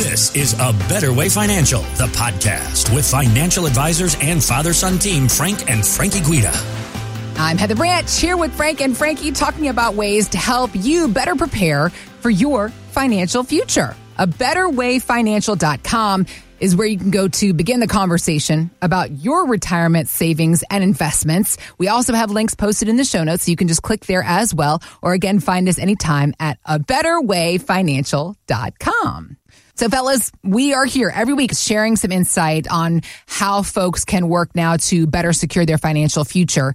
This is A Better Way Financial, the podcast with financial advisors and father son team Frank and Frankie Guida. I'm Heather Branch here with Frank and Frankie talking about ways to help you better prepare for your financial future. A betterwayfinancial.com is where you can go to begin the conversation about your retirement savings and investments. We also have links posted in the show notes, so you can just click there as well. Or again, find us anytime at a betterwayfinancial.com. So, fellas, we are here every week sharing some insight on how folks can work now to better secure their financial future.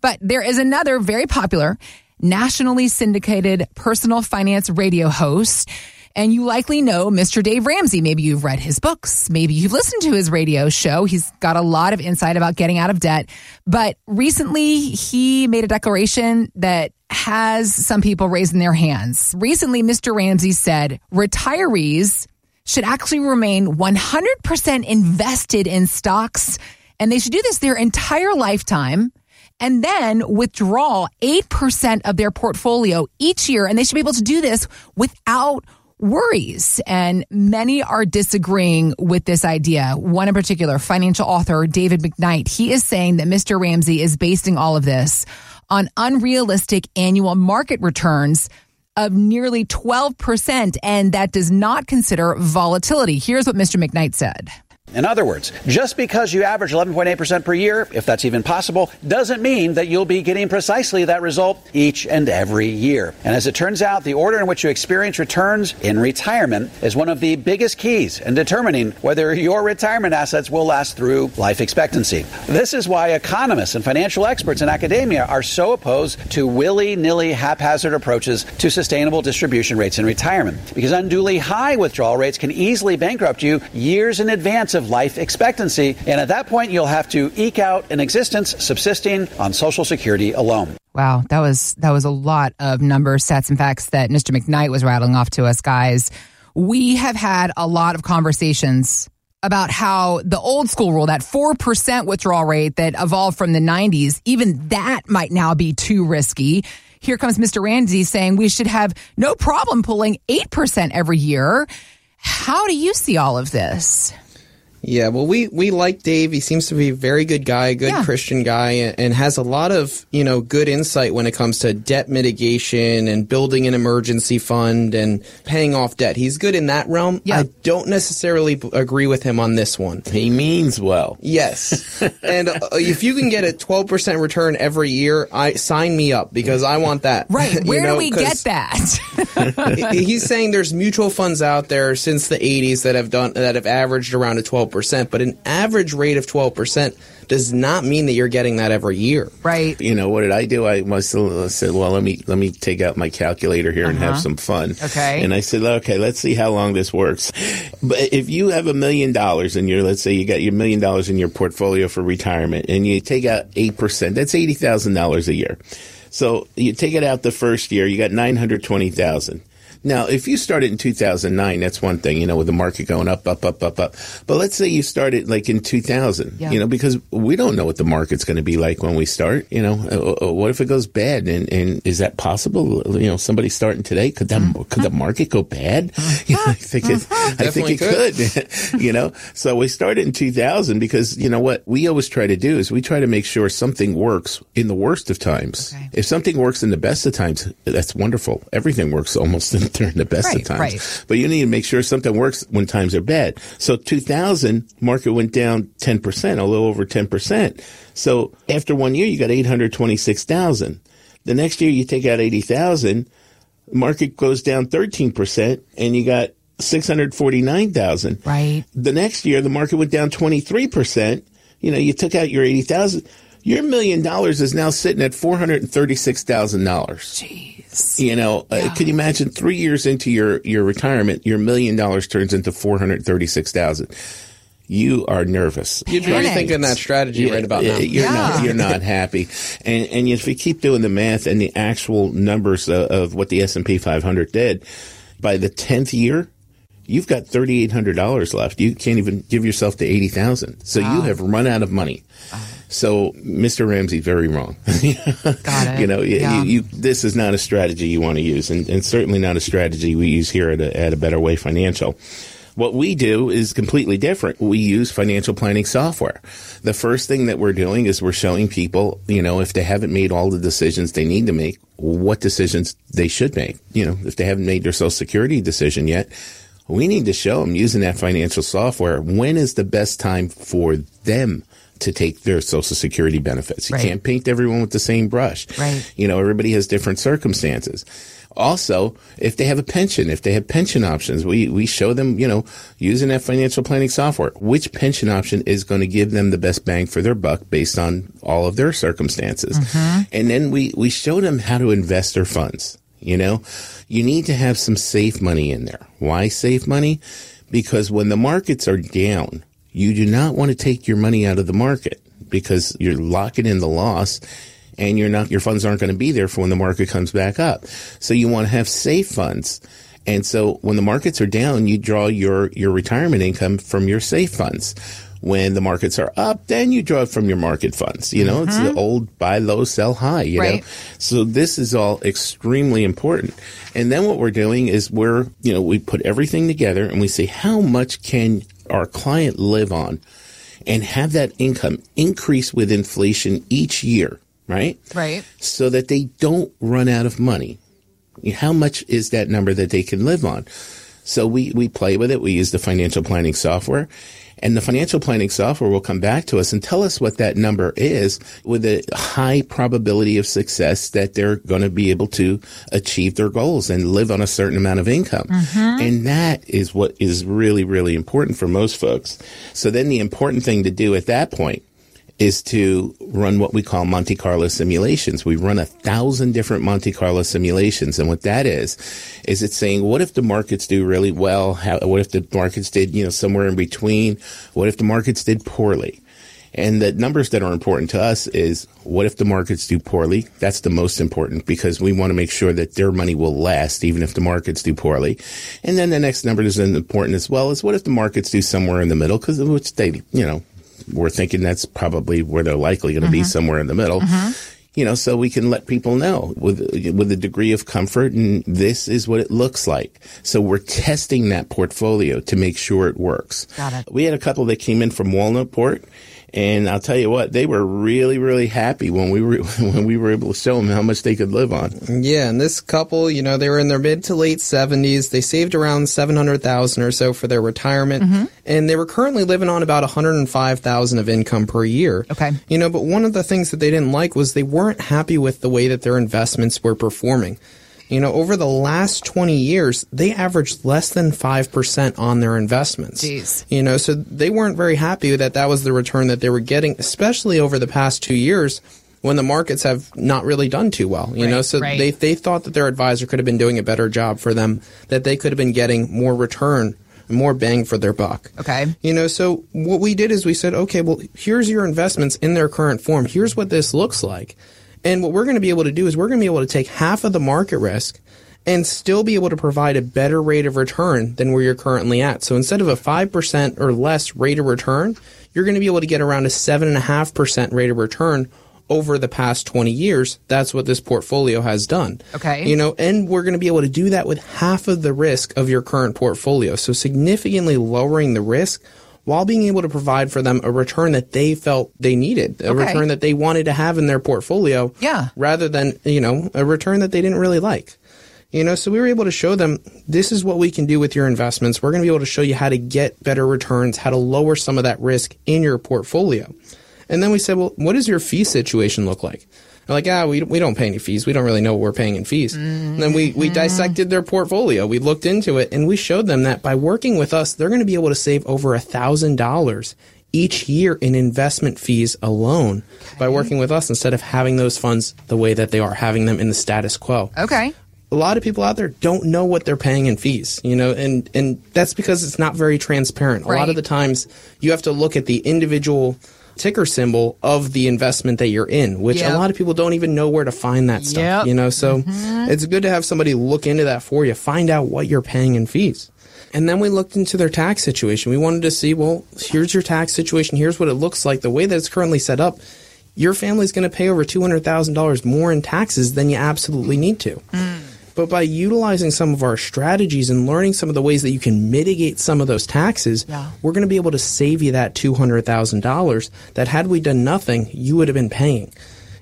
But there is another very popular nationally syndicated personal finance radio host and you likely know Mr. Dave Ramsey. Maybe you've read his books. Maybe you've listened to his radio show. He's got a lot of insight about getting out of debt. But recently he made a declaration that has some people raising their hands. Recently, Mr. Ramsey said retirees should actually remain 100% invested in stocks and they should do this their entire lifetime and then withdraw 8% of their portfolio each year. And they should be able to do this without worries. And many are disagreeing with this idea. One in particular, financial author David McKnight, he is saying that Mr. Ramsey is basing all of this on unrealistic annual market returns of nearly 12%, and that does not consider volatility. Here's what Mr. McKnight said. In other words, just because you average 11.8% per year, if that's even possible, doesn't mean that you'll be getting precisely that result each and every year. And as it turns out, the order in which you experience returns in retirement is one of the biggest keys in determining whether your retirement assets will last through life expectancy. This is why economists and financial experts in academia are so opposed to willy-nilly haphazard approaches to sustainable distribution rates in retirement. Because unduly high withdrawal rates can easily bankrupt you years in advance of life expectancy. And at that point, you'll have to eke out an existence subsisting on Social Security alone. Wow, that was that was a lot of numbers, stats, and facts that Mr. McKnight was rattling off to us, guys. We have had a lot of conversations about how the old school rule, that 4% withdrawal rate that evolved from the 90s, even that might now be too risky. Here comes Mr. Ramsey saying we should have no problem pulling 8% every year. How do you see all of this? Yeah, well, we, we like Dave. He seems to be a very good guy, good yeah. Christian guy, and, and, has a lot of, you know, good insight when it comes to debt mitigation and building an emergency fund and paying off debt. He's good in that realm. Yeah. I don't necessarily agree with him on this one. He means well. Yes. and uh, if you can get a 12% return every year, I sign me up because I want that. Right. Where know, do we get that? he's saying there's mutual funds out there since the 80s that have done that have averaged around a 12 12%, but an average rate of 12% does not mean that you're getting that every year. Right. You know, what did I do? I must have said, well, let me, let me take out my calculator here uh-huh. and have uh-huh. some fun. Okay. And I said, okay, let's see how long this works. But if you have a million dollars in your, let's say you got your million dollars in your portfolio for retirement and you take out 8%, that's $80,000 a year. So you take it out the first year, you got 920,000. Now, if you started in 2009, that's one thing, you know, with the market going up, up, up, up, up. But let's say you started like in 2000, yeah. you know, because we don't know what the market's going to be like when we start, you know, uh, uh, what if it goes bad? And, and is that possible? You know, somebody starting today, could that, mm-hmm. could the market go bad? You know, I think it, I think it could, could. you know, so we started in 2000 because, you know, what we always try to do is we try to make sure something works in the worst of times. Okay. If something works in the best of times, that's wonderful. Everything works almost in during the best right, of times. Right. But you need to make sure something works when times are bad. So 2000, market went down 10%, a little over 10%. So after one year, you got 826,000. The next year, you take out 80,000, market goes down 13%, and you got 649,000. Right. The next year, the market went down 23%. You know, you took out your 80,000. Your million dollars is now sitting at $436,000. Jeez. You know, uh, yeah. uh, can you imagine three years into your, your retirement, your million dollars turns into 436,000 you are nervous. You're thinking that strategy yeah, right about now. You're yeah. not. You're not happy, and and if you keep doing the math and the actual numbers of, of what the S and P 500 did, by the tenth year, you've got thirty eight hundred dollars left. You can't even give yourself to eighty thousand. So wow. you have run out of money. So Mr. Ramsey, very wrong. Got it. you know, yeah. you, you, this is not a strategy you want to use, and, and certainly not a strategy we use here at a, at a Better Way Financial. What we do is completely different. We use financial planning software. The first thing that we're doing is we're showing people, you know, if they haven't made all the decisions they need to make, what decisions they should make. You know, if they haven't made their social security decision yet, we need to show them using that financial software when is the best time for them to take their social security benefits. You Right. can't paint everyone with the same brush. Right. You know, everybody has different circumstances. Also, if they have a pension, if they have pension options, we, we show them, you know, using that financial planning software, which pension option is going to give them the best bang for their buck based on all of their circumstances. Mm-hmm. And then we, we show them how to invest their funds. You know, you need to have some safe money in there. Why safe money? Because when the markets are down, you do not want to take your money out of the market because you're locking in the loss and you're not, your funds aren't going to be there for when the market comes back up. So you want to have safe funds. And so when the markets are down, you draw your, your retirement income from your safe funds. When the markets are up, then you draw it from your market funds. You know, it's the mm-hmm. old buy low, sell high, you Right. know? So this is all extremely important. And then what we're doing is we're, you know, we put everything together and we say, how much can our client live on and have that income increase with inflation each year, right? Right. So that they don't run out of money. How much is that number that they can live on? So we, we play with it. We use the financial planning software and the financial planning software will come back to us and tell us what that number is with a high probability of success that they're going to be able to achieve their goals and live on a certain amount of income. Mm-hmm. And that is what is really, really important for most folks. So then the important thing to do at that point is to run what we call Monte Carlo simulations. We run a thousand different Monte Carlo simulations. And what that is, is it's saying, what if the markets do really well? How, what if the markets did, you know, somewhere in between? What if the markets did poorly? And the numbers that are important to us is what if the markets do poorly? That's the most important because we want to make sure that their money will last even if the markets do poorly. And then the next number that's important as well is what if the markets do somewhere in the middle? Cause which they, you know, we're thinking that's probably where they're likely going to be mm-hmm. somewhere in the middle. Mm-hmm. You know, so we can let people know with with a degree of comfort, and this is what it looks like. So we're testing that portfolio to make sure it works. Got it. We had a couple that came in from Walnutport, and I'll tell you what, they were really, really happy when we were when we were able to show them how much they could live on. Yeah, and this couple, you know, they were in their mid to late 70s. They saved around 700,000 or so for their retirement, mm-hmm. and they were currently living on about 105,000 of income per year. Okay. You know, but one of the things that they didn't like was they weren't happy with the way that their investments were performing. You know, over the last 20 years, they averaged less than 5% on their investments. Jeez. You know, so they weren't very happy that that was the return that they were getting, especially over the past two years when the markets have not really done too well. You know, so right. they they thought that their advisor could have been doing a better job for them, that they could have been getting more return, more bang for their buck. Okay. You know, so what we did is we said, okay, well, here's your investments in their current form. Here's what this looks like. And what we're going to be able to do is we're going to be able to take half of the market risk and still be able to provide a better rate of return than where you're currently at. So instead of a 5% or less rate of return, you're going to be able to get around a 7.5% rate of return over the past 20 years. That's what this portfolio has done. Okay. You know, and we're going to be able to do that with half of the risk of your current portfolio. So significantly lowering the risk while being able to provide for them a return that they felt they needed, a Okay. return that they wanted to have in their portfolio. Yeah. Rather than, you know, a return that they didn't really like. You know, so we were able to show them this is what we can do with your investments. We're going to be able to show you how to get better returns, how to lower some of that risk in your portfolio. And then we said, well, what does your fee situation look like? They're like, ah, we, we don't pay any fees. We don't really know what we're paying in fees. And then we, we dissected their portfolio. We looked into it and we showed them that by working with us, they're going to be able to save over a thousand dollars each year in investment fees alone by working with us instead of having those funds the way that they are, having them in the status quo Okay. a lot of people out there don't know what they're paying in fees, you know, and and that's because it's not very transparent. A lot of the times you have to look at the individual ticker symbol of the investment that you're in, which Yep. a lot of people don't even know where to find that stuff, Yep. you know. So mm-hmm. it's good to have somebody look into that for you, find out what you're paying in fees. And then we looked into their tax situation. We wanted to see, well, here's your tax situation. Here's what it looks like. The way that it's currently set up, your family's going to pay over $200,000 more in taxes than you absolutely need to. Mm. But by utilizing some of our strategies and learning some of the ways that you can mitigate some of those taxes, yeah. we're going to be able to save you that $200,000 that had we done nothing, you would have been paying.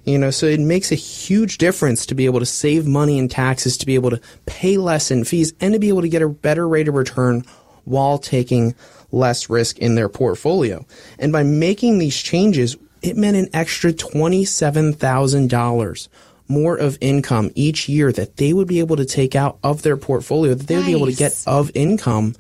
You know, so it makes a huge difference to be able to save money in taxes, to be able to pay less in fees, and to be able to get a better rate of return while taking less risk in their portfolio. And by making these changes, it meant an extra $27,000 more of income each year that they would be able to take out of their portfolio, that they nice. would be able to get of income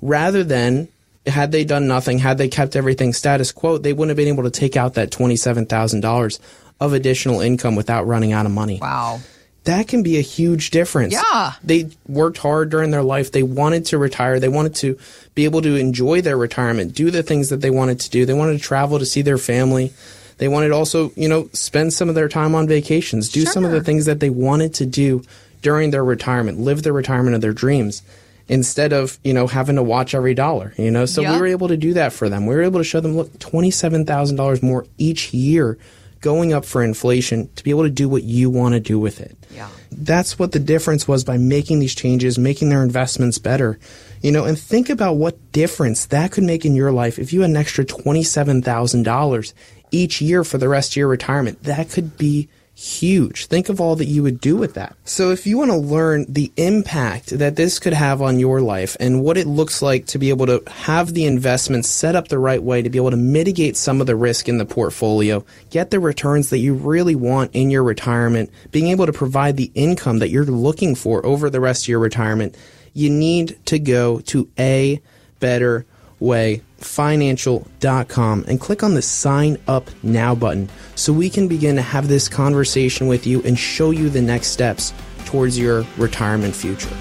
rather than had they done nothing, had they kept everything status quo, they wouldn't have been able to take out that $27,000 of additional income without running out of money. Wow. That can be a huge difference. Yeah. They worked hard during their life. They wanted to retire. They wanted to be able to enjoy their retirement, do the things that they wanted to do. They wanted to travel to see their family. They wanted to also, you know, spend some of their time on vacations, do sure. some of the things that they wanted to do during their retirement, live the retirement of their dreams instead of, you know, having to watch every dollar, you know? So yep. we were able to do that for them. We were able to show them, look, $27,000 more each year going up for inflation to be able to do what you want to do with it. Yeah. That's what the difference was by making these changes, making their investments better. You know, and think about what difference that could make in your life if you had an extra $27,000 each year for the rest of your retirement. That could be huge. Think of all that you would do with that. So if you want to learn the impact that this could have on your life and what it looks like to be able to have the investments set up the right way to be able to mitigate some of the risk in the portfolio, get the returns that you really want in your retirement, being able to provide the income that you're looking for over the rest of your retirement, you need to go to a better way financial.com and click on the sign up now button so we can begin to have this conversation with you and show you the next steps towards your retirement future.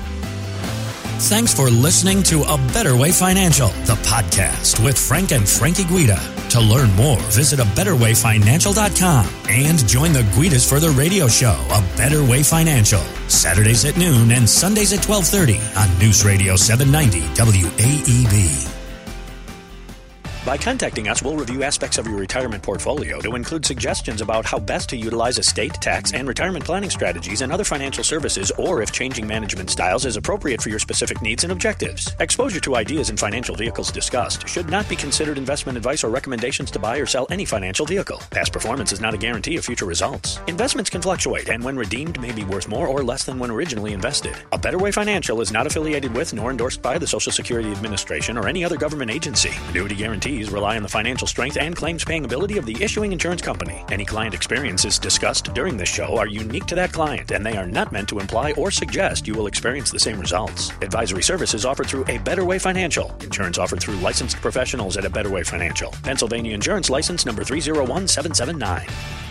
Thanks for listening to A Better Way Financial, the podcast with Frank and Frankie Guida. To learn more, visit a betterwayfinancial.com and join the Guidas for the radio show, A Better Way Financial, Saturdays at noon and Sundays at 1230 on News Radio 790 WAEB. By contacting us, we'll review aspects of your retirement portfolio to include suggestions about how best to utilize estate, tax, and retirement planning strategies and other financial services, or if changing management styles is appropriate for your specific needs and objectives. Exposure to ideas and financial vehicles discussed should not be considered investment advice or recommendations to buy or sell any financial vehicle. Past performance is not a guarantee of future results. Investments can fluctuate, and when redeemed, may be worth more or less than when originally invested. A Better Way Financial is not affiliated with nor endorsed by the Social Security Administration or any other government agency. Annuity guarantee guarantees rely on the financial strength and claims paying ability of the issuing insurance company. Any client experiences discussed during this show are unique to that client, and they are not meant to imply or suggest you will experience the same results. Advisory services offered through A Better Way Financial. Insurance offered through licensed professionals at A Better Way Financial. Pennsylvania Insurance License number 301779.